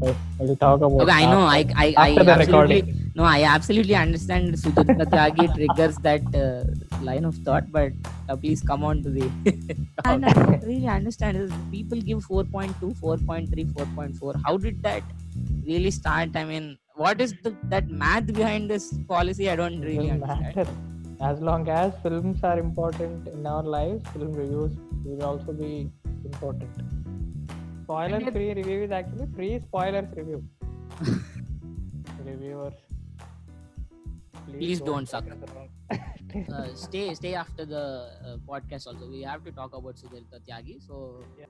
We'll talk about. Okay, I know. I I, I the absolutely recording. no. I absolutely understand Sucharita Tyagi triggers that uh, line of thought, but uh, please come on to the. and I don't really understand is people give 4.2, 4.3, 4.4. How did that really start? I mean, what is the, that math behind this policy? I don't really Doesn't understand. matter. As long as films are important in our lives, film reviews will also be important. Spoiler free review is actually free spoilers review. Reviewers. Please don't suck. get us wrong. Uh, stay stay after the uh, podcast also. We have to talk about Sucharita Tyagi. So Yeah.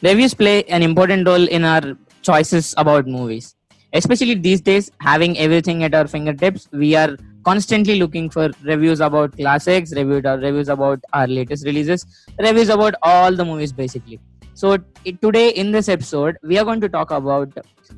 Reviews play an important role in our choices about movies. Especially these days, having everything at our fingertips, we are constantly looking for reviews about classics, reviews reviews about our latest releases, reviews about all the movies basically. So it, today in this episode, we are going to talk about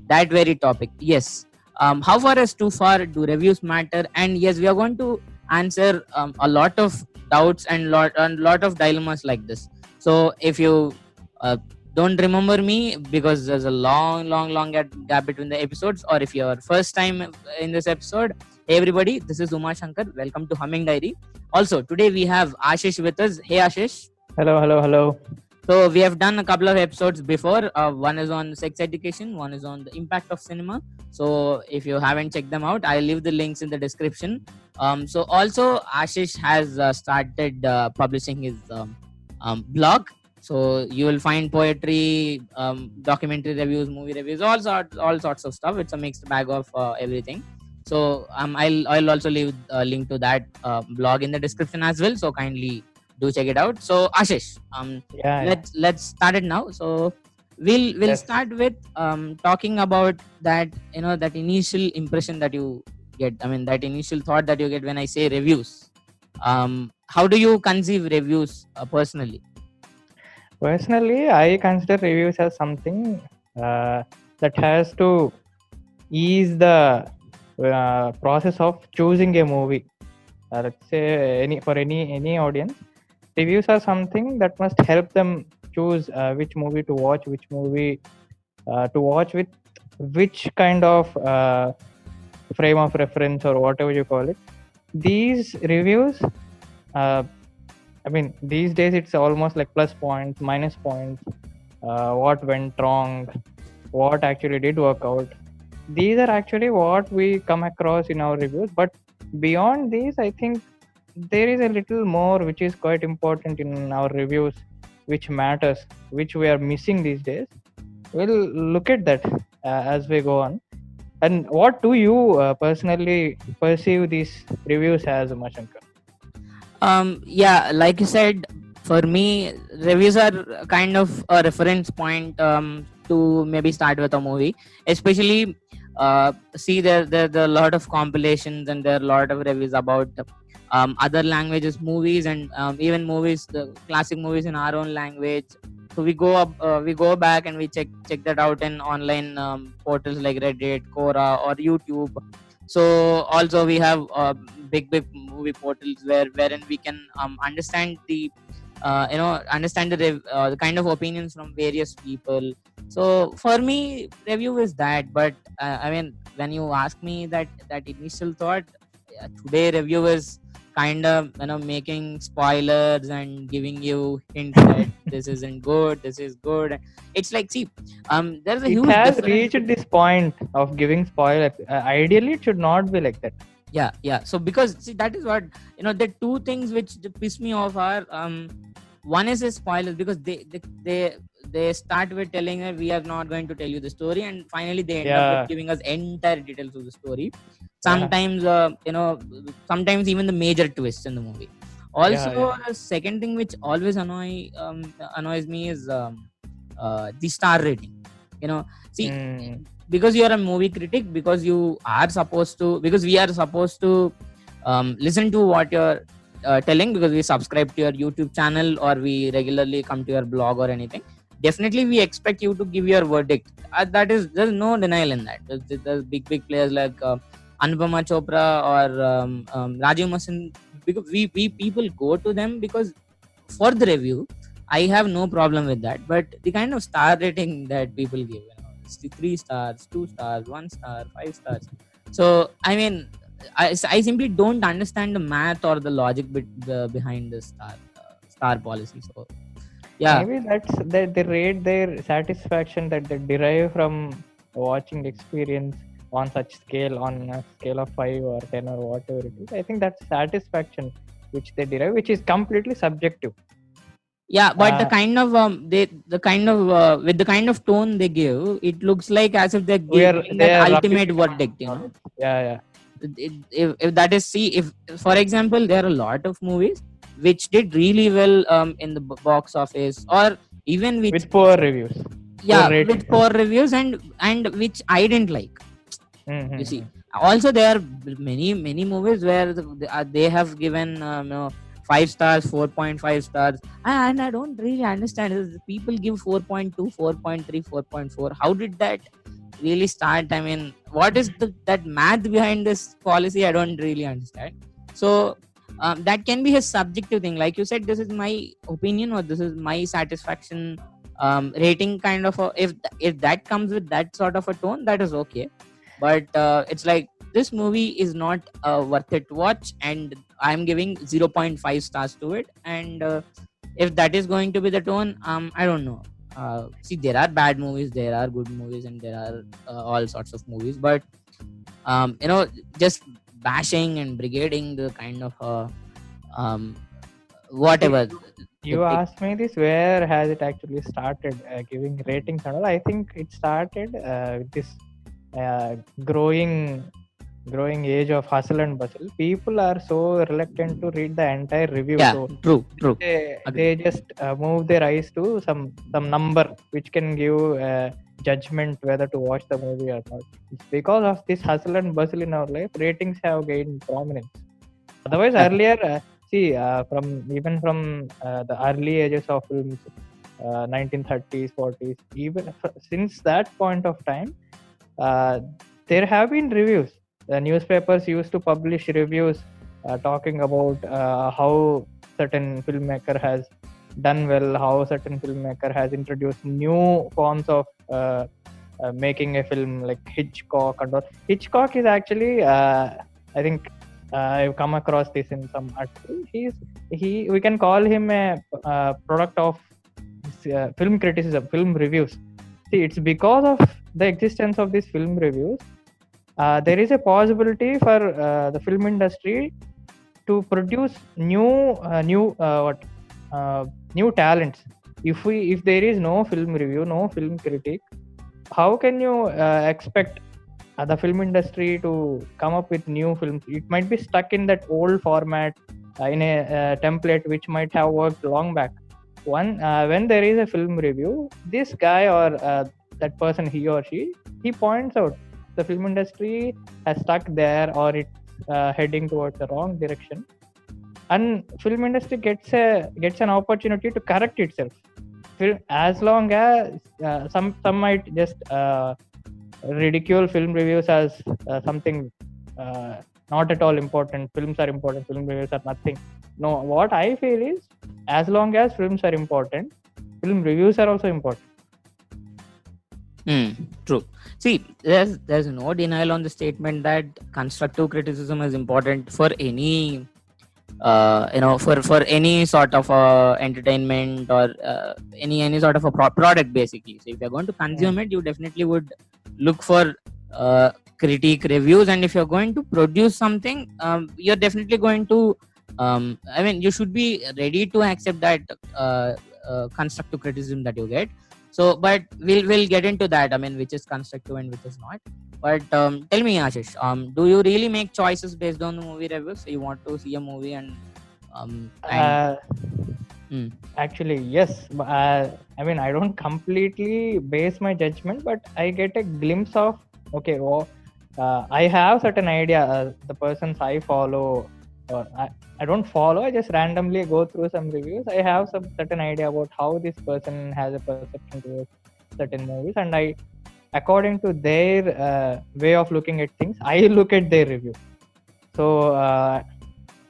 that very topic. Yes, um, how far is too far do reviews matter? And yes, we are going to answer um, a lot of doubts and lot and lot of dilemmas like this. So if you uh, don't remember me because there's a long long long gap gap between the episodes or if you're first time in this episode hey everybody this is uma shankar. Welcome to humming diary. Also today we have ashish with us. Hey ashish. Hello, hello, hello. so we have done a couple of episodes before. Uh, one is on sex education one is on the impact of cinema. So if you haven't checked them out i'll leave the links in the description. Um, so also ashish has uh, started uh, publishing his um, um, blog. So you will find poetry um, documentary reviews movie reviews all sorts all sorts of stuff. It's a mixed bag of uh, everything so um, i'll i'll also leave a link to that uh, blog in the description as well. So kindly do check it out. So ashish um, Yeah, yeah. let's let's start it now. So we'll we'll Yes. start with um, talking about that you know that initial impression that you get. I mean that initial thought that you get when i say reviews. Um, how do you conceive reviews uh, personally? Personally, I consider reviews as something uh, that has to ease the uh, process of choosing a movie. Uh, let's say any for any any audience, reviews are something that must help them choose uh, which movie to watch, which movie uh, to watch with which kind of uh, frame of reference or whatever you call it. These reviews. I mean, these days it's almost like plus points, minus points, what went wrong, what actually did work out. These are actually what we come across in our reviews. But beyond these, I think there is a little more which is quite important in our reviews, which matters, which we are missing these days. We'll look at that uh, as we go on. And what do you uh, personally perceive these reviews as, Mashankar? um yeah like you said for me reviews are kind of a reference point um, to maybe start with a movie. Especially uh, see there, there there are a lot of compilations and there are a lot of reviews about um, other languages movies and um, even movies the classic movies in our own language. So we go up uh, we go back and we check check that out in online um, portals like reddit quora or youtube. So also we have uh, big big movie portals where wherein we can um, understand the uh, you know understand the, rev- uh, the kind of opinions from various people so for me review is that but uh, i mean when you ask me that that initial thought yeah, today review is kind of you know making spoilers and giving you hints that this isn't good this is good it's like see um there's a it huge has difference reached this point of giving spoilers. Uh, ideally, it should not be like that. Yeah yeah so because see that is what you know the two things which piss me off are um one is a spoilers because they they they, they start with telling that we are not going to tell you the story and finally they end up Yeah. with giving us entire details of the story sometimes uh, you know sometimes even the major twists in the movie also yeah. the second thing which always annoy um, annoys me is um, uh, the star rating you know see Mm. Because you are a movie critic because you are supposed to because we are supposed to um, listen to what you're uh, telling because we subscribe to your youtube channel or we regularly come to your blog or anything definitely we expect you to give your verdict. Uh, that is there's no denial in that. There's, there's big big players like uh, anupama chopra or um, um, rajeev masand because we, we people go to them because for the review i have no problem with that. But the kind of star rating that people give three stars two stars one star five stars. So i mean i, I simply don't understand the math or the logic bit, the, behind the star uh, star policy so yeah. Maybe that's that they rate their satisfaction that they derive from watching experience on such scale on a scale of 5 or 10 or whatever it is. I think that's satisfaction which they derive which is completely subjective yeah but the Uh, kind of um they the kind of uh, with the kind of tone they give it looks like as if they're giving they that ultimate verdict you know? Yeah yeah. If, if, if that is see if for example there are a lot of movies which did really well um, in the box office or even which with poor reviews. Yeah ratings. with poor reviews and and which i didn't like. Mhm. you see also there are many many movies where uh, they have given um, you know, five stars 4.5 stars. And i don't really understand. People give 4.2 4.3 4.4 how did that really start? I mean what is the, that math behind this policy? I don't really understand. So um, that can be a subjective thing. Like you said this is my opinion or this is my satisfaction um, rating kind of a, if if that comes with that sort of a tone that is okay. But uh, it's like this movie is not uh, worth it. To watch and i'm giving 0.5 stars to it. And uh, if that is going to be the tone um i don't know. Uh, see there are bad movies there are good movies and there are uh, all sorts of movies. But um you know just bashing and brigading the kind of uh, um whatever. You the- asked me this where has it actually started uh, giving ratings and all? I think it started uh, with this uh, growing growing age of hustle and bustle people are so reluctant to read the entire review yeah so true true. They, they just uh, move their eyes to some some number which can give uh, judgment whether to watch the movie or not. It's because of this hustle and bustle in our life ratings have gained prominence. Otherwise earlier uh, see uh, from even from uh, the early ages of films uh, 1930s 40s even f- since that point of time uh, there have been reviews the newspapers used to publish reviews uh, talking about uh, how certain filmmaker has done well how certain filmmaker has introduced new forms of uh, uh, making a film like hitchcock and all. Hitchcock is actually uh, i think uh, i've come across this in some article. He's he we can call him a product of film criticism film reviews. See it's because of the existence of these film reviews uh, there is a possibility for uh, the film industry to produce new uh, new uh, what? Uh, new talents. If we if there is no film review no film critic how can you uh, expect the film industry to come up with new films? It might be stuck in that old format in a template which might have worked long back. One when there is a film review this guy or that person he or she he points out the film industry has stuck there or it's uh, heading towards the wrong direction. And film industry gets a gets an opportunity to correct itself. As long as uh, some some might just uh, ridicule film reviews as uh, something uh, not at all important. Films are important film reviews are nothing. No what i feel is as long as films are important film reviews are also important. Hmm, true. See, there's there's no denial on the statement that constructive criticism is important for any, uh, you know, for for any sort of uh, entertainment or uh, any any sort of a pro- product basically. So if you're going to consume it, you definitely would look for uh, critique reviews, and if you're going to produce something, um, you're definitely going to. Um, I mean, you should be ready to accept that uh, uh, constructive criticism that you get so but we'll we'll get into that i mean which is constructive and which is not but um, tell me ashish um, do you really make choices based on the movie reviews you want to see a movie and um and, uh, Hmm. actually yes uh, i mean i don't completely base my judgment but i get a glimpse of okay well, uh, i have certain idea uh, the persons i follow or I, I don't follow i just randomly go through some reviews i have some certain idea about how this person has a perception towards certain movies and i according to their uh, way of looking at things i look at their review so uh,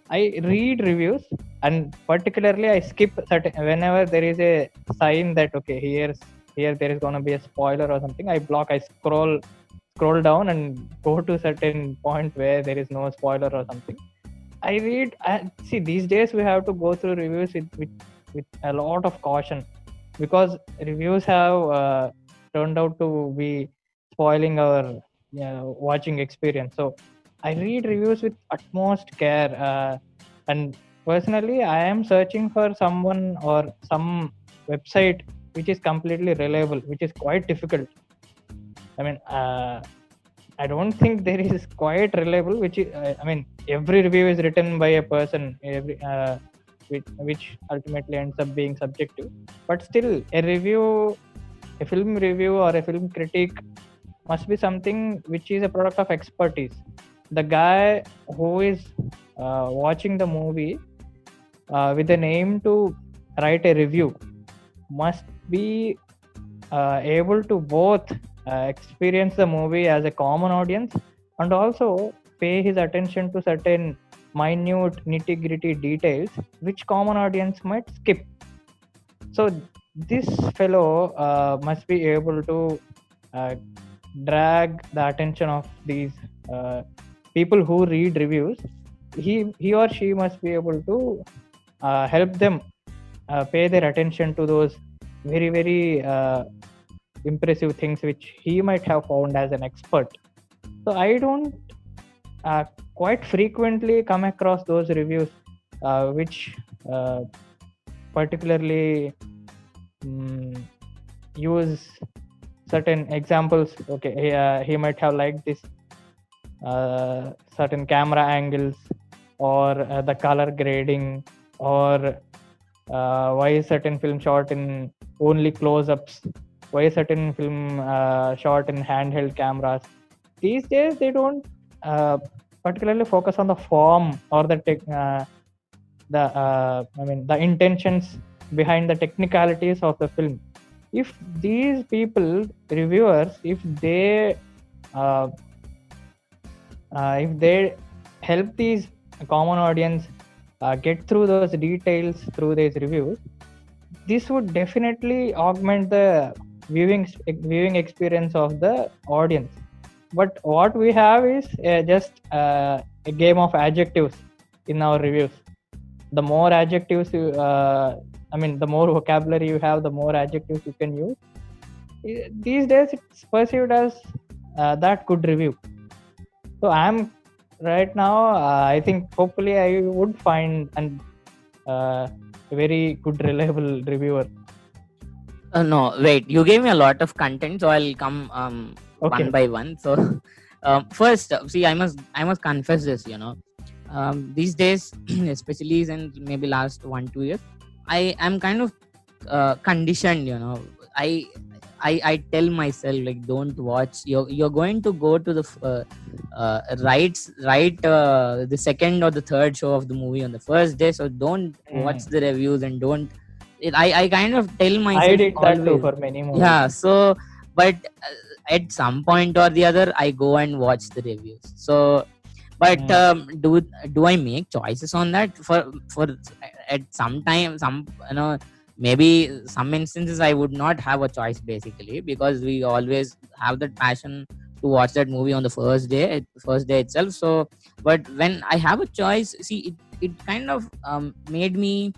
I read reviews and particularly I skip certain whenever there is a sign that okay here's here there is gonna be a spoiler or something. I block. I scroll scroll down and go to certain point where there is no spoiler or something. I read. I, see these days we have to go through reviews with with, with a lot of caution because reviews have uh, turned out to be spoiling our watching experience. So I read reviews with utmost care. Uh, and personally, I am searching for someone or some website which is completely reliable, which is quite difficult. I mean, uh, I don't think there is quite reliable. Which uh, I mean, every review is written by a person, every uh, which, which ultimately ends up being subjective. But still, a review, a film review or a film critique must be something which is a product of expertise the guy who is uh, watching the movie uh, with an aim to write a review must be uh, able to both experience the movie as a common audience and also pay his attention to certain minute nitty gritty details which common audience might skip. So this fellow uh, must be able to uh, drag the attention of these people who read reviews. He he or she must be able to uh, help them uh, pay their attention to those very very uh, impressive things which he might have found as an expert. So i don't uh, quite frequently come across those reviews uh, which uh, particularly um, use certain examples. Okay he, he might have liked this uh, certain camera angles or uh, the color grading or uh, why certain film shot in only close-ups why certain film uh, shot in handheld cameras. These days they don't uh, particularly focus on the form or the tech, uh, the i mean the intentions behind the technicalities of the film. If these people reviewers if they uh, if they help these common audience uh, get through those details through these reviews this would definitely augment the viewing viewing experience of the audience. But what we have is uh, just uh, a game of adjectives in our reviews. The more adjectives you uh, i mean the more vocabulary you have the more adjectives you can use. These days it's perceived as uh, that good review. So i'm right now uh, i think hopefully i would find an uh, very good reliable reviewer uh, no wait you gave me a lot of content so i'll come um, okay. one by one so um, first see i must i must confess this you know um, these days especially in maybe last one two years i am kind of uh, conditioned you know i I, I tell myself like don't watch you're, you're going to go to the uh, uh, right right uh, the second or the third show of the movie on the first day so don't mm. watch the reviews and don't it, I, I kind of tell myself I did that too for many movies. Yeah so but uh, at some point or the other I go and watch the reviews. So but mm. um, do do I make choices on that? For for at some time some you know maybe some instances i would not have a choice basically because we always have that passion to watch that movie on the first day first day itself. So but when i have a choice see it, it kind of um, made me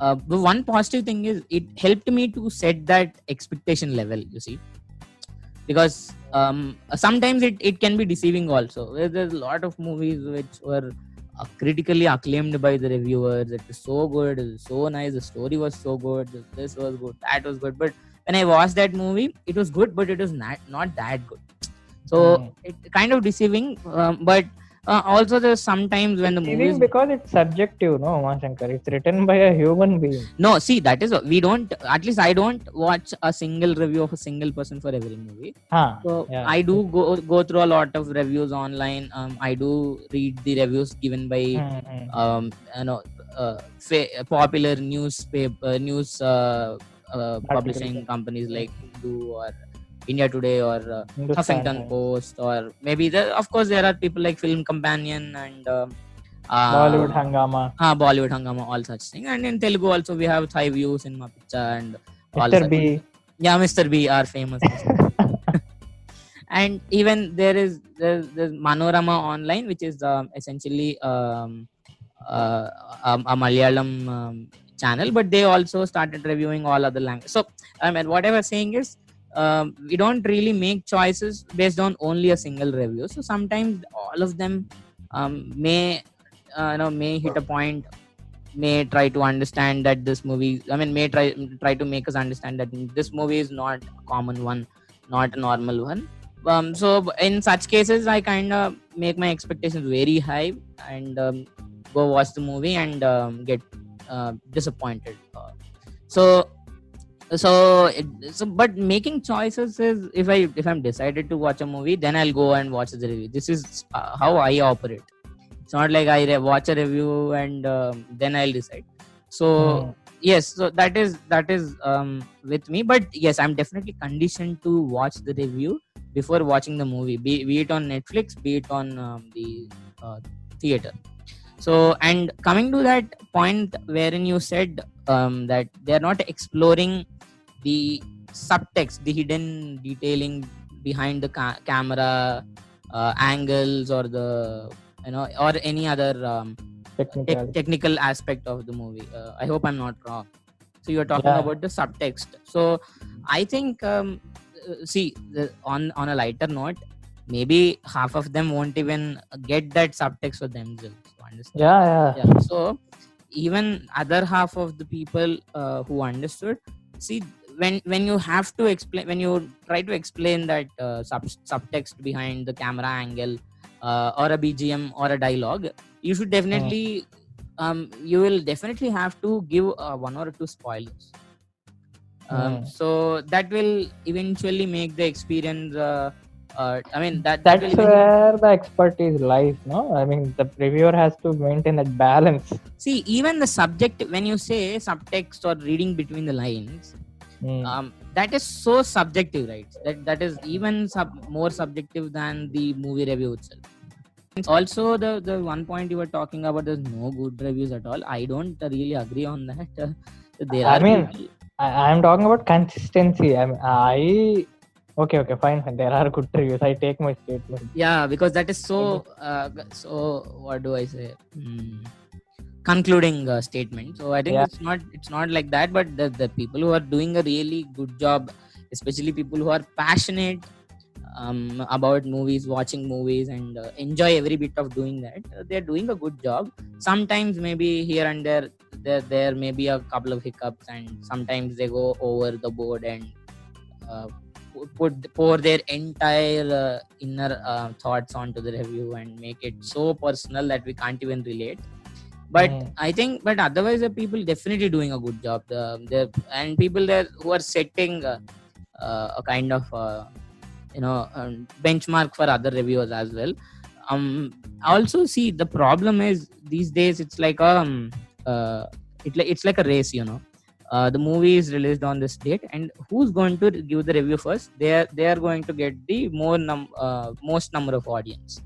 uh, the one positive thing is it helped me to set that expectation level you see because um, sometimes it, it can be deceiving also there's a lot of movies which were uh, critically acclaimed by the reviewers. It was so good, it was so nice. The story was so good. This was good, that was good. But when I watched that movie, it was good, but it was not not that good. So mm. it kind of deceiving. Um, but uh, also there's sometimes when the movie because it's subjective no Shankar. it's written by a human being no see that is we don't at least i don't watch a single review of a single person for every movie huh, so yeah. i do go go through a lot of reviews online um, i do read the reviews given by mm-hmm. um, you know uh, fa- popular newspaper news uh, uh, publishing companies like do or India Today or uh, Huffington Post or maybe the, of course there are people like Film Companion and uh, uh, Bollywood hungama. uh, Bollywood Hungama, all such thing. And in Telugu also we have Thai Views in Mapicha and all Mr. B. Yeah, Mr. B, are famous. And even there is there's, there's Manorama Online, which is um, essentially um, uh, um, a Malayalam um, channel, but they also started reviewing all other languages. So, I mean, what I was saying is, um, we don't really make choices based on only a single review. So sometimes all of them um, may, uh, you know, may hit a point, may try to understand that this movie. I mean, may try try to make us understand that this movie is not a common one, not a normal one. Um, so in such cases, I kind of make my expectations very high and um, go watch the movie and um, get uh, disappointed. Uh, so so it, so but making choices is if i if i'm decided to watch a movie then i'll go and watch the review. This is uh, how i operate. It's not like i re- watch a review and um, then i'll decide. So Hmm. yes so that is that is um, with me. But yes i'm definitely conditioned to watch the review before watching the movie be, be it on netflix be it on um, the uh, theater so and coming to that point wherein you said um, that they're not exploring the subtext the hidden detailing behind the ca- camera uh, angles or the you know or any other um, Technical. technical aspect of the movie. Uh, I hope I'm not wrong. So you're talking Yeah. about the subtext. So I think, um, uh, see, the, on on a lighter note, maybe half of them won't even get that subtext for themselves. Understand? Yeah, yeah. Yeah. So even other half of the people uh, who understood, see, when when you have to explain, when you try to explain that uh, sub subtext behind the camera angle uh, or a BGM or a dialogue, you should definitely, um, you will definitely have to give uh, one or two spoilers. Um, Hmm. So that will eventually make the experience. Uh, I mean that that That's where the expertise lies, no? I mean, the reviewer has to maintain that balance. see even the subject when you say subtext or reading between the lines Hmm. um, that is so subjective right that that is even sub, more subjective than the movie review itself also the the one point you were talking about there's no good reviews at all i don't really agree on that uh, there I are mean, people- I, I'm talking about consistency. I mean, I okay, okay, fine, fine. There are good reviews. I take my statement. yeah because that is so uh, so what do i say Hmm. concluding uh, statement so i think Yeah. it's not it's not like that but the, the people who are doing a really good job especially people who are passionate um, about movies watching movies and uh, enjoy every bit of doing that uh, they're doing a good job sometimes maybe here and there there there may be a couple of hiccups and sometimes they go over the board and uh, put pour their entire uh, inner uh, thoughts onto the review and make it so personal that we can't even relate. But Mm. i think but otherwise the people definitely doing a good job. The, the and people there who are setting uh, uh, a kind of uh, you know um, benchmark for other reviewers as well. Um also see the problem is these days it's like um uh, it, it's like a race you know uh, the movie is released on this date. And who's going to give the review first? They are they are going to get the more num- uh, most number of audience.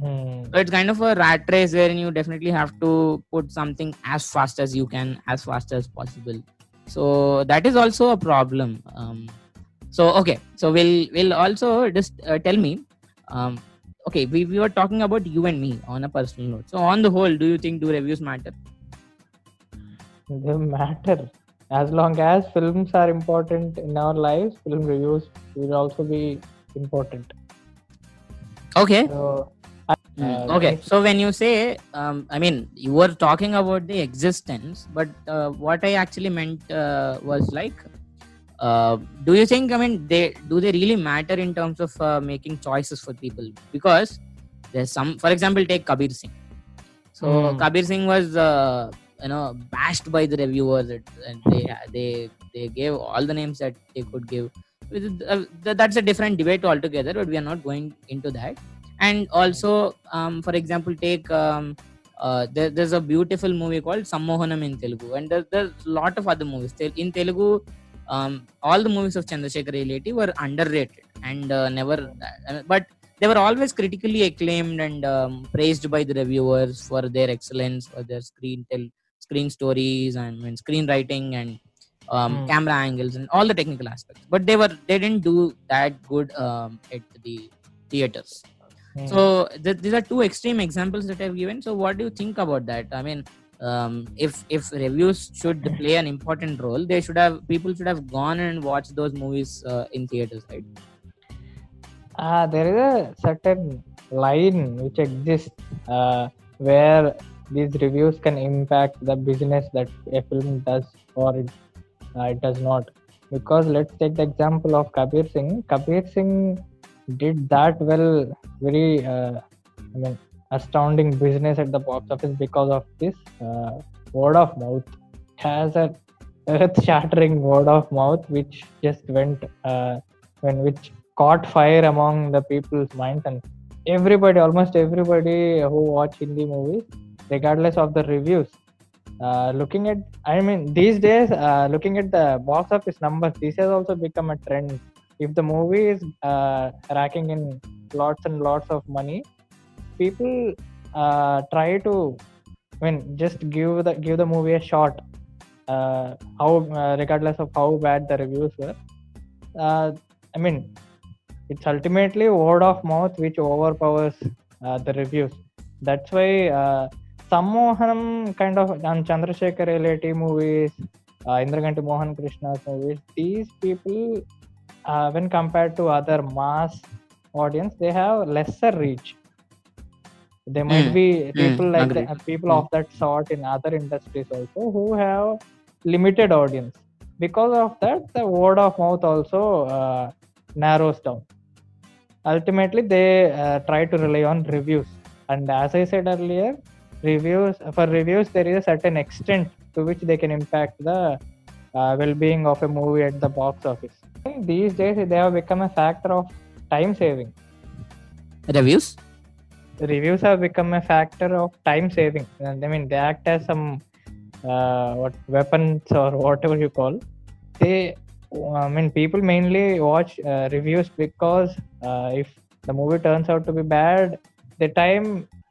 Hmm. so it's kind of a rat race wherein you definitely have to put something as fast as you can as fast as possible. So that is also a problem. Um, so okay. So we'll we'll also just uh, tell me um, okay we, we were talking about you and me on a personal note. So on the whole do you think do reviews matter? They matter. As long as films are important in our lives, film reviews will also be important. okay. So, Mm, Uh, okay. so when you say um, i mean you were talking about the existence but uh, what i actually meant uh, was like uh, do you think i mean they do they really matter in terms of uh, making choices for people? Because there's some for example take kabir singh. So Hmm. kabir singh was uh, you know bashed by the reviewers and they they they gave all the names that they could give. Uh, that's a different debate altogether but we are not going into that. And also um, for example take um, uh, there, there's a beautiful movie called sammohanam in telugu. And there, there's a lot of other movies. In telugu um, all the movies of chandrasekhar Yeleti were underrated and uh, never uh, but they were always critically acclaimed and um, praised by the reviewers for their excellence for their screen tell screen stories and, and screenwriting and um, Hmm. camera angles and all the technical aspects. But they were they didn't do that good um, at the theaters. Hmm. so th- these are two extreme examples that i've given. So what do you think about that? I mean um, if if reviews should play an important role they should have people should have gone and watched those movies uh, in theaters right? Uh, there is a certain line which exists uh, where these reviews can impact the business that a film does or it, uh, it does not. Because let's take the example of kabir singh. Kabir singh did that well very uh, i mean astounding business at the box office because of this uh, word of mouth. It has a earth shattering word of mouth which just went uh, when which caught fire among the people's minds and everybody almost everybody who watch hindi movies regardless of the reviews. Uh, looking at i mean these days uh, looking at the box office numbers this has also become a trend. If the movie is uh, racking in lots and lots of money people uh, try to i mean just give the give the movie a shot uh, how uh, regardless of how bad the reviews were. I mean it's ultimately word of mouth which overpowers the reviews. That's why sammohanam kind of on chandrasekhar yeleti movies uh, indraganti mohan krishna's movies these people uh, when compared to other mass audience they have lesser reach. There might Mm, be people like that, people Mm. of that sort in other industries also who have limited audience. Because of that the word of mouth also uh, narrows down. Ultimately they uh, try to rely on reviews. And as i said earlier reviews for reviews there is a certain extent to which they can impact the uh, well-being of a movie at the box office. These days they have become a factor of time saving. Reviews? Reviews have become a factor of time saving. And i mean they act as some uh, what weapons or whatever you call. They i mean people mainly watch uh, reviews because uh, if the movie turns out to be bad the time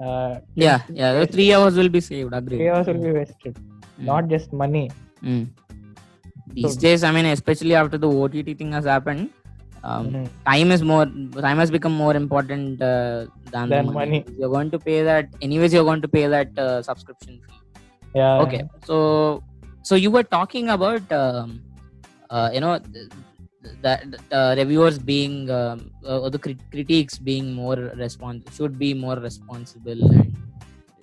uh, yeah yeah the three hours will be saved agreed three hours will be wasted Mm. not just money Mm. These So- days, I mean, especially after the OTT thing has happened, um, Mhm. time is more. Time has become more important uh, than, Than money. money. You're going to pay that. Anyways, you're going to pay that uh, subscription fee. yeah Okay. So, so you were talking about, um, uh, you know, th- that uh, reviewers being um, uh, or the crit- critics being more respons should be more responsible and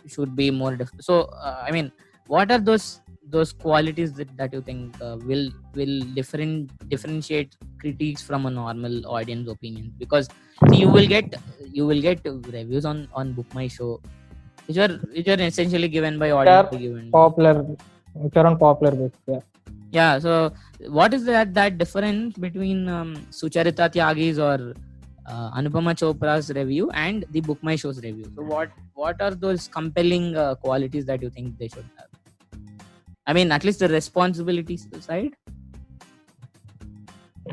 should be more. Dif- so, uh, I mean, what are those those qualities that, that you think uh, will will different differentiate critiques from a normal audience opinion because see, you will get you will get reviews on on book my show which are which are essentially given by audience given popular which are on popular books yeah yeah so what is that that difference between um, sucharita tyagi's or uh, anupama chopra's review and the book my show's review? So what what are those compelling uh, qualities that you think they should have? I mean at least the responsibility side.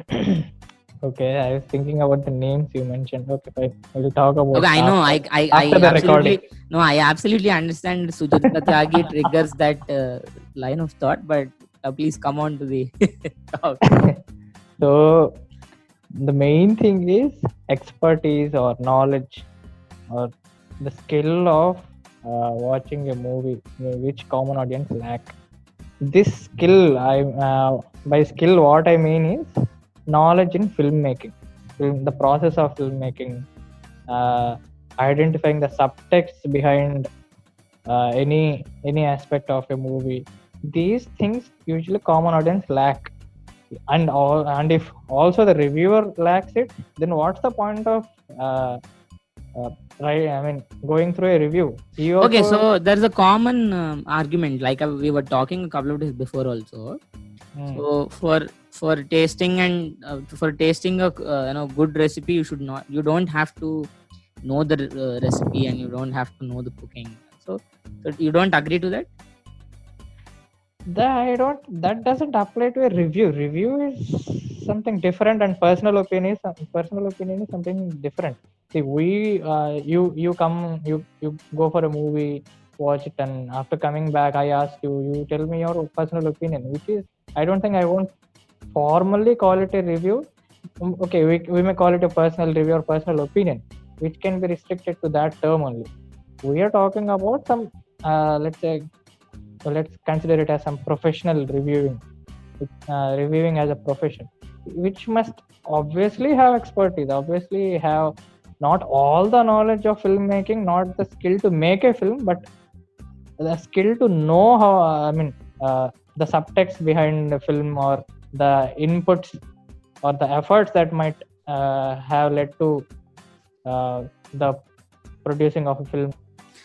Okay i was thinking about the names you mentioned. Okay fine. We'll talk about okay i know i after- i, I after the absolutely recording. no i absolutely understand sucharita tyagi triggers that uh, line of thought but uh, please come on to the so the main thing is expertise or knowledge or the skill of uh, watching a movie which common audience lack. This skill i uh, by skill what i mean is knowledge in filmmaking film, the process of filmmaking uh, identifying the subtext behind any any aspect of a movie these things usually common audience lack. And all and if also the reviewer lacks it then what's the point of uh, uh, right i mean going through a review? You okay so there's a common um, argument like uh, we were talking a couple of days before also. Hmm. so for for tasting and uh, for tasting a uh, you know good recipe you should not you don't have to know the uh, recipe and you don't have to know the cooking. So, so you don't agree to that that i don't that doesn't apply to a review. Review is something different and personal opinion is personal opinion is something different. See we uh, you you come you you go for a movie watch it and after coming back i ask you you tell me your personal opinion which is i don't think i won't formally call it a review. Um, okay we, we may call it a personal review or personal opinion which can be restricted to that term only. We are talking about some uh, let's say so let's consider it as some professional reviewing uh, reviewing as a profession which must obviously have expertise obviously have not all the knowledge of filmmaking not the skill to make a film but the skill to know how i mean uh, the subtext behind the film or the inputs or the efforts that might uh, have led to uh, the producing of a film.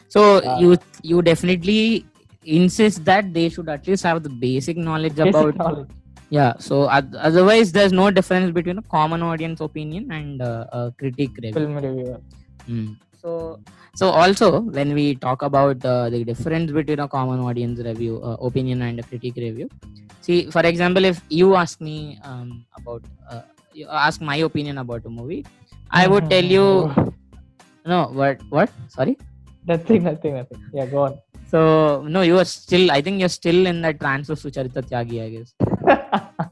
So Uh, you you definitely insist that they should at least have the basic knowledge Basic about knowledge. yeah. So oth- otherwise, there's no difference between a common audience opinion and uh, a critic review. film reviewer Mm. So so also when we talk about uh, the difference between a common audience review uh, opinion and a critic review, see for example, if you ask me um, about uh, you ask my opinion about a movie, I would tell you no what what sorry. nothing nothing nothing yeah go on So no, you are still. I think you're still in that trance of Sucharita Tyagi. I guess.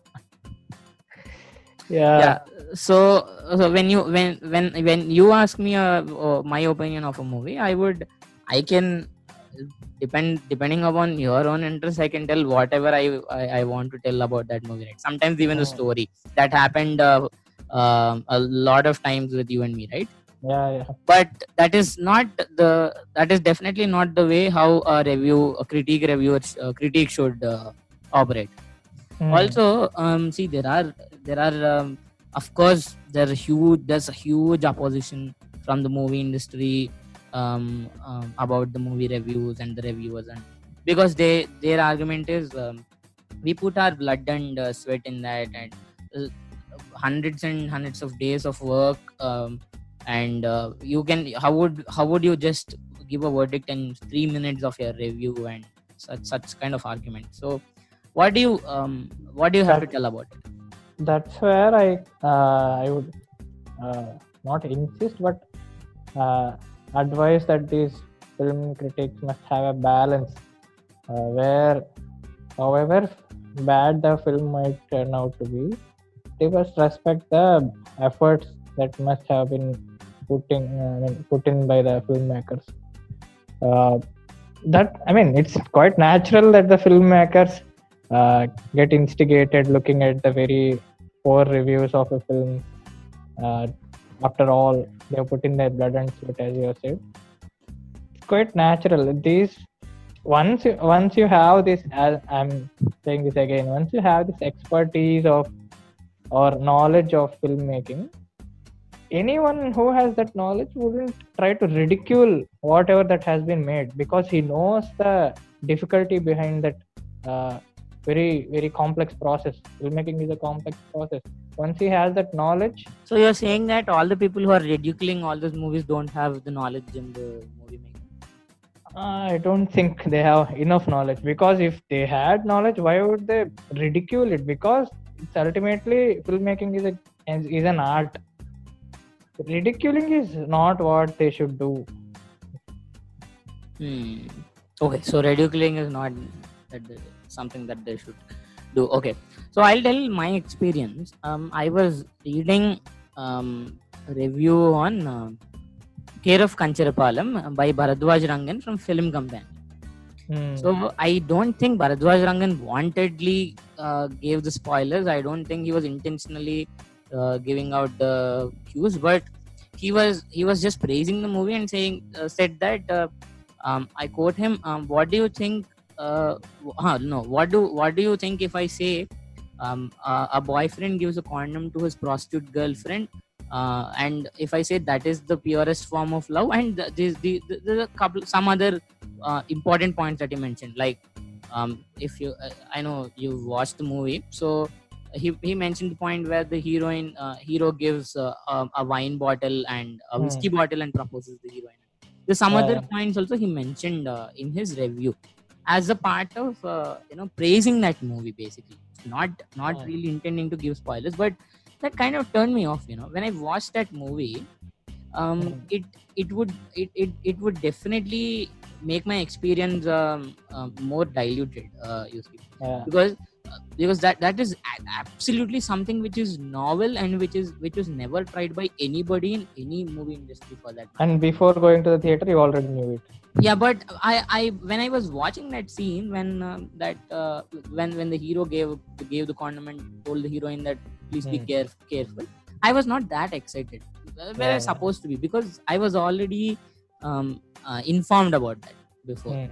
yeah, yeah. So so when you when when when you ask me uh, uh, my opinion of a movie, I would I can depend depending upon your own interest. I can tell whatever I I, I want to tell about that movie. Right? Sometimes even the Oh. story that happened uh, um a lot of times with you and me, right? Yeah yeah but that is not the that is definitely not the way how a review a critique reviewer uh, critique should uh, operate Hmm. also um see there are there are um, of course there are huge there's a huge opposition from the movie industry um, um about the movie reviews and the reviewers and because they their argument is um, we put our blood and uh, sweat in that and uh, hundreds and hundreds of days of work um, and uh, you can how would how would you just give a verdict in three minutes of your review and such such kind of argument? So what do you um what do you have to tell about it? that's where I uh, I would uh, not insist but uh, advise that these film critics must have a balance uh, where however bad the film might turn out to be they must respect the efforts that must have been putting uh, I mean, put in by the filmmakers uh, that i mean it's quite natural that the filmmakers uh, get instigated looking at the very poor reviews of a film. Uh, after all, they have put in their blood and sweat, as you have said. It's quite natural. These once you once you have this, I'm saying this again, once you have this expertise of or knowledge of filmmaking, anyone who has that knowledge wouldn't try to ridicule whatever that has been made because he knows the difficulty behind that uh, very very complex process filmmaking is a complex process. Once he has that knowledge so you're saying that all the people who are ridiculing all those movies don't have the knowledge in the movie making? I don't think they have enough knowledge because if they had knowledge why would they ridicule it? Because it's ultimately filmmaking is a is is an art ridiculing is not what they should do Hmm. Okay, so ridiculing is not that something that they should do. Okay, so I'll tell my experience. Um, I was reading um review on uh, Care of Kancharapalem by Baradwaj Rangan from Film Companion. Hmm. So I don't think Baradwaj Rangan wantedly uh, gave the spoilers. I don't think he was intentionally uh, giving out the cues, but he was he was just praising the movie and saying uh, said that uh, um, I quote him. Um, what do you think? Uh, no, what do what do you think if I say um, uh, a boyfriend gives a condom to his prostitute girlfriend? Uh, and if I say that is the purest form of love, and the, the, the, the, there's a couple some other uh, important points that you mentioned like um, if you i know you watched the movie so he, he mentioned the point where the heroine uh, hero gives uh, a, a wine bottle and a Hmm. whiskey bottle and proposes the heroine there's some Yeah, other yeah. points also he mentioned uh, in his review as a part of uh, you know praising that movie basically not not Hmm. really intending to give spoilers but that kind of turned me off you know when i watched that movie um, Mhm. it it would it, it it would definitely make my experience um, uh, more diluted. Uh, you see, Yeah. because because that that is absolutely something which is novel and which is which was never tried by anybody in any movie industry for that And before going to the theater, you already knew it. yeah but i i when i was watching that scene when um, that uh, when when the hero gave gave the condiment told the heroine that please be Hmm. care, careful i was not that excited uh, where i supposed to be because i was already um, uh, informed about that before Hmm.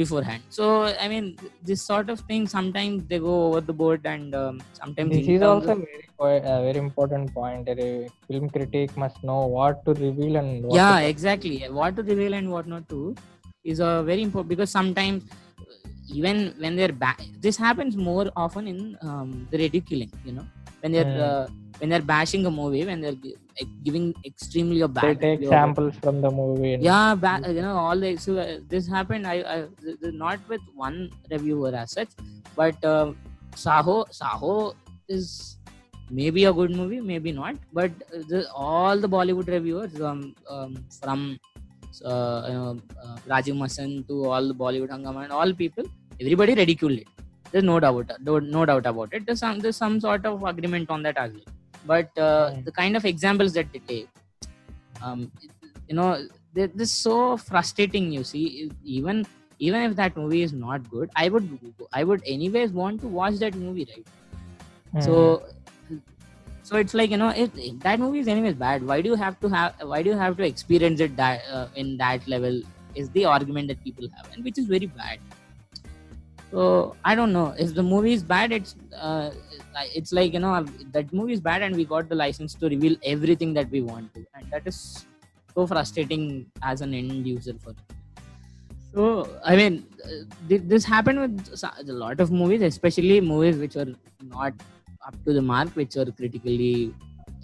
Beforehand so i mean this sort of thing sometimes they go over the board and um, sometimes This is also of- a very, a very important point. A film critic must know what to reveal and what yeah to exactly what to reveal and what not to is a very important because sometimes uh, even when they're ba- this happens more often in um, the ridiculing you know when they're Mm. uh, when they're bashing a movie when they're like, giving extremely a bad. they take of samples from the movie. And, yeah ba- you know all the so uh, this happened I, I not with one reviewer as such but uh, saho saho is maybe a good movie maybe not but uh, the, all the bollywood reviewers um, um, from uh, you know, uh, rajeev masand to all the bollywood hungama and all people everybody ridiculed it there's no doubt no, no doubt about it there's some there's some sort of agreement on that as well but uh, Mm. the kind of examples that they take um, you know this is so frustrating you see even even if that movie is not good i would i would anyways want to watch that movie right Hmm. so so it's like you know if, if that movie is anyways bad why do you have to have why do you have to experience it that uh, in that level is the argument that people have and which is very bad so i don't know. If the movie is bad it's uh, it's like you know that movie is bad and we got the license to reveal everything that we want to. And that is so frustrating as an end user for so i mean uh, this happened with a lot of movies especially movies which are not up to the mark which are critically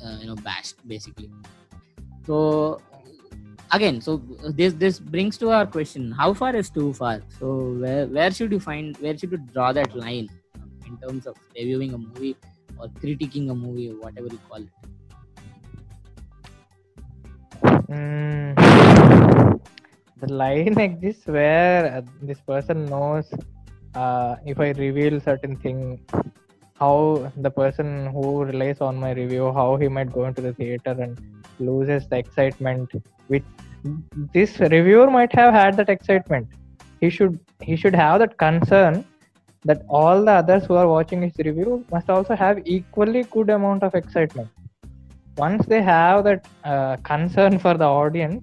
uh, you know bashed basically. So again so this this brings to our question how far is too far? So where where should you find where should you draw that line um, in terms of reviewing a movie or critiquing a movie or whatever you call it? Mm, the line exists where uh, this person knows uh, if I reveal certain thing, how the person who relies on my review, how he might go into the theater and loses the excitement. This reviewer might have had that excitement. He should he should have that concern that all the others who are watching his review must also have equally good amount of excitement once they have that uh, concern for the audience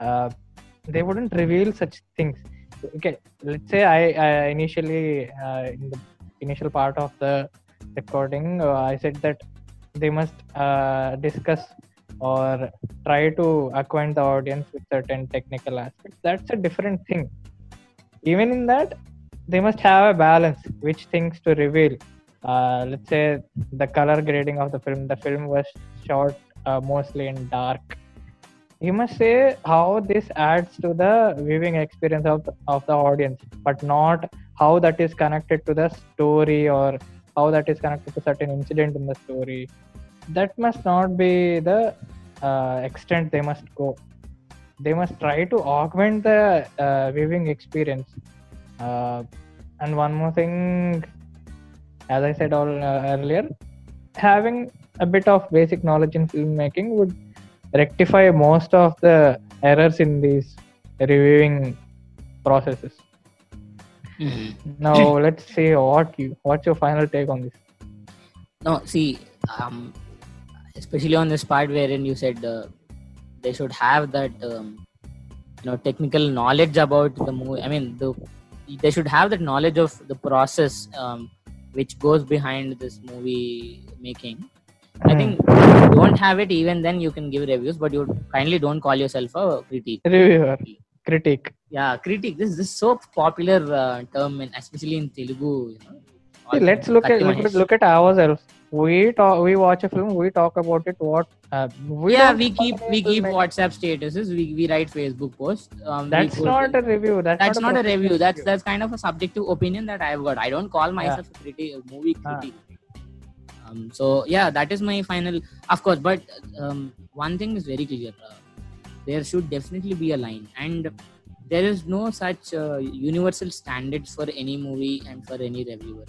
uh, they wouldn't reveal such things okay let's say i, I initially uh, in the initial part of the recording uh, i said that they must uh, discuss or try to acquaint the audience with certain technical aspects. That's a different thing. Even in that they must have a balance which things to reveal. Uh, let's say the color grading of the film. The film was shot uh, mostly in dark. You must say how this adds to the viewing experience of, of the audience but not how that is connected to the story or how that is connected to certain incident in the story that must not be the uh, extent they must go they must try to augment the uh, viewing experience uh, and one more thing as I said all uh, earlier, having a bit of basic knowledge in filmmaking would rectify most of the errors in these reviewing processes. Now let's see what you what's your final take on this. no see um especially on this part wherein you said uh, they should have that um, you know technical knowledge about the movie. I mean the they should have that knowledge of the process um, which goes behind this movie making. I think if you don't have it even then you can give reviews but you kindly don't call yourself a critic reviewer. Critic. yeah critic this, this is so popular uh, term in, especially in telugu you know. See, let's look at look, at look at ourselves. We talk, we watch a film, we talk about it. What uh, we yeah we keep we keep whatsapp statuses we, we write facebook posts um, That's not a review. That's, that's not a professional review that's that's kind of a subjective opinion that i've got i don't call myself a critic a movie Ah. critic um, so yeah that is my final of course but um, one thing is very clear uh, there should definitely be a line and there is no such uh, universal standards for any movie and for any reviewer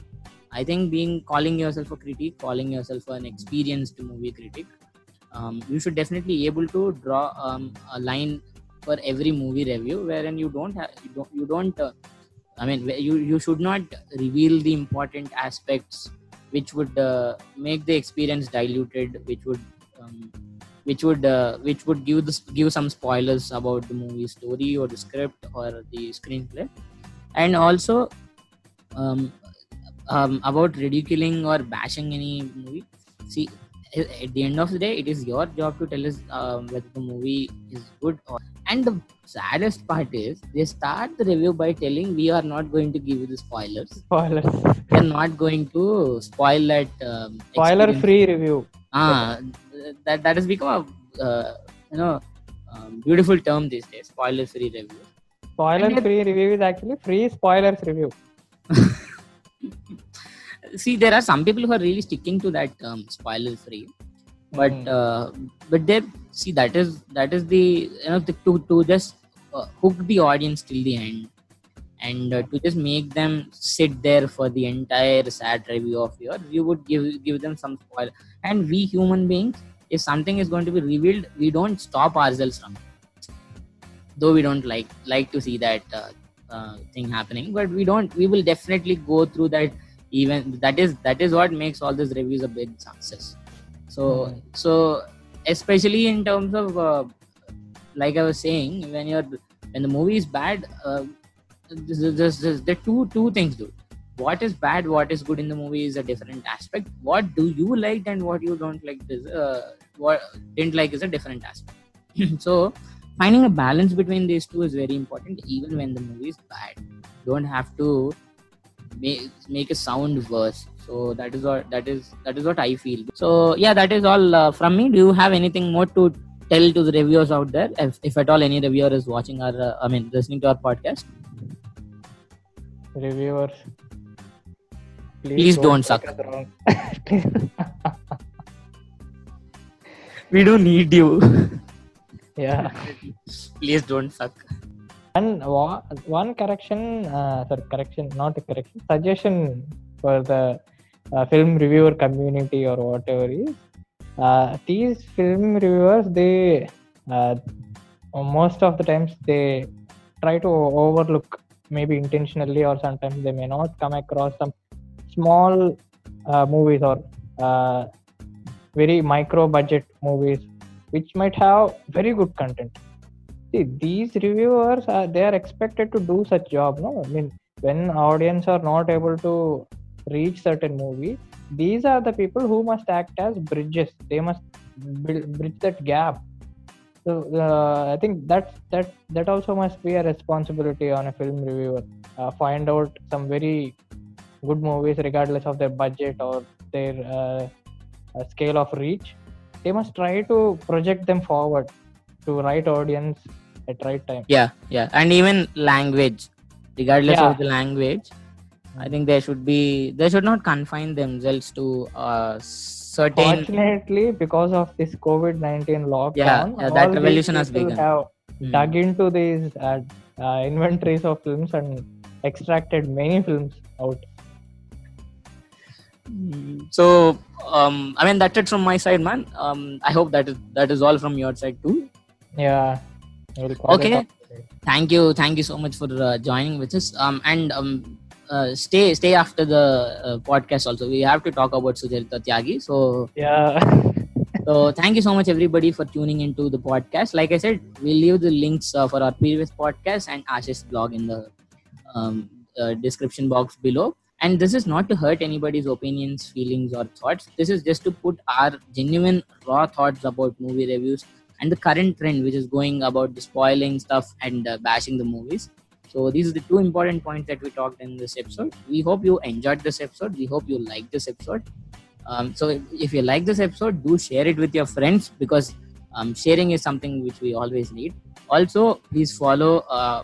i think being calling yourself a critic calling yourself an experienced movie critic um, you should definitely able to draw um, a line for every movie review wherein you don't have you don't, you don't uh, i mean you you should not reveal the important aspects which would uh, make the experience diluted which would um, which would uh, which would give this give some spoilers about the movie story or the script or the screenplay. And also um, um, about ridiculing or bashing any movie see at the end of the day it is your job to tell us um, whether the movie is good or and the saddest part is they start the review by telling we are not going to give you the spoilers Spoilers. we are not going to spoil that um, spoiler free review. ah that that has become a uh, you know um, beautiful term these days spoiler free review spoiler free review is actually free spoilers review. See there are some people who are really sticking to that term spoiler free but Mhm. uh, but they see that is that is the you know the, to to just uh, hook the audience till the end and uh, to just make them sit there for the entire sad review of your you would give give them some spoil and we human beings if something is going to be revealed we don't stop ourselves from it. though we don't like like to see that uh, thing happening. But we don't we will definitely go through that even that is that is what makes all these reviews a big success. So Mhm. so especially in terms of uh, like i was saying when you're when the movie is bad uh, there's, there two two things dude what is bad what is good in the movie is a different aspect. What do you like and what you don't like is uh, what didn't like is a different aspect. So finding a balance between these two is very important even when the movie is bad. You don't have to make make it sound worse. So that is what that is that is what i feel. So yeah that is all uh, from me. Do you have anything more to tell to the reviewers out there? If, if at all any reviewer is watching our uh, i mean listening to our podcast? Reviewers. Please don't suck. take us wrong. we don't need you yeah. please don't suck And one correction, uh, sorry, correction, not a correction, suggestion for the uh, film reviewer community or whatever is, uh, these film reviewers, they uh, most of the times they try to overlook, maybe intentionally or sometimes they may not come across some small uh, movies or uh, very micro budget movies which might have very good content. See these reviewers are they are expected to do such job no? I mean when audience are not able to reach certain movie these are the people who must act as bridges. They must build, bridge that gap. So uh, i think that that that also must be a responsibility on a film reviewer uh, find out some very good movies regardless of their budget or their uh, uh, scale of reach they must try to project them forward to right audience at right time yeah yeah and even language regardless Yeah. of the language i think they should be they should not confine themselves to uh, certain Fortunately, because of this COVID 19 lockdown, yeah, that all these revolution has begun. have Hmm. dug into these uh, uh, inventories of films and extracted many films out. So um i mean that's it from my side man. Um i hope that is that is all from your side too. Yeah. we'll call it. Okay. thank you. Thank you so much for uh, joining with us. Um and um uh, stay stay after the uh, podcast also. We have to talk about Sucharita Tyagi so Yeah. so thank you so much everybody for tuning into the podcast. Like i said we'll leave the links uh, for our previous podcast and ash's blog in the um, uh, description box below and this is not to hurt anybody's opinions feelings or thoughts. This is just to put our genuine raw thoughts about movie reviews and the current trend which is going about the spoiling stuff and uh, bashing the movies. So these are the two important points that we talked in this episode. We hope you enjoyed this episode. We hope you liked this episode. Um, so if, you like this episode do share it with your friends because um, sharing is something which we always need. Also please follow uh,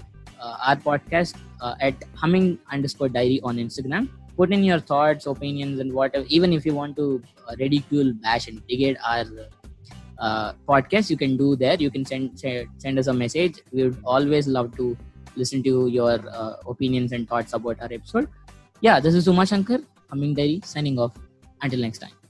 our podcast uh, at humming underscore diary on instagram. Put in your thoughts opinions and whatever. Even if you want to uh, ridicule bash and brigade our uh, podcast you can do there you can send send, send us a message. We would always love to listen to your uh, opinions and thoughts about our episode. Yeah this is Uma Shankar Humming Diary signing off. Until next time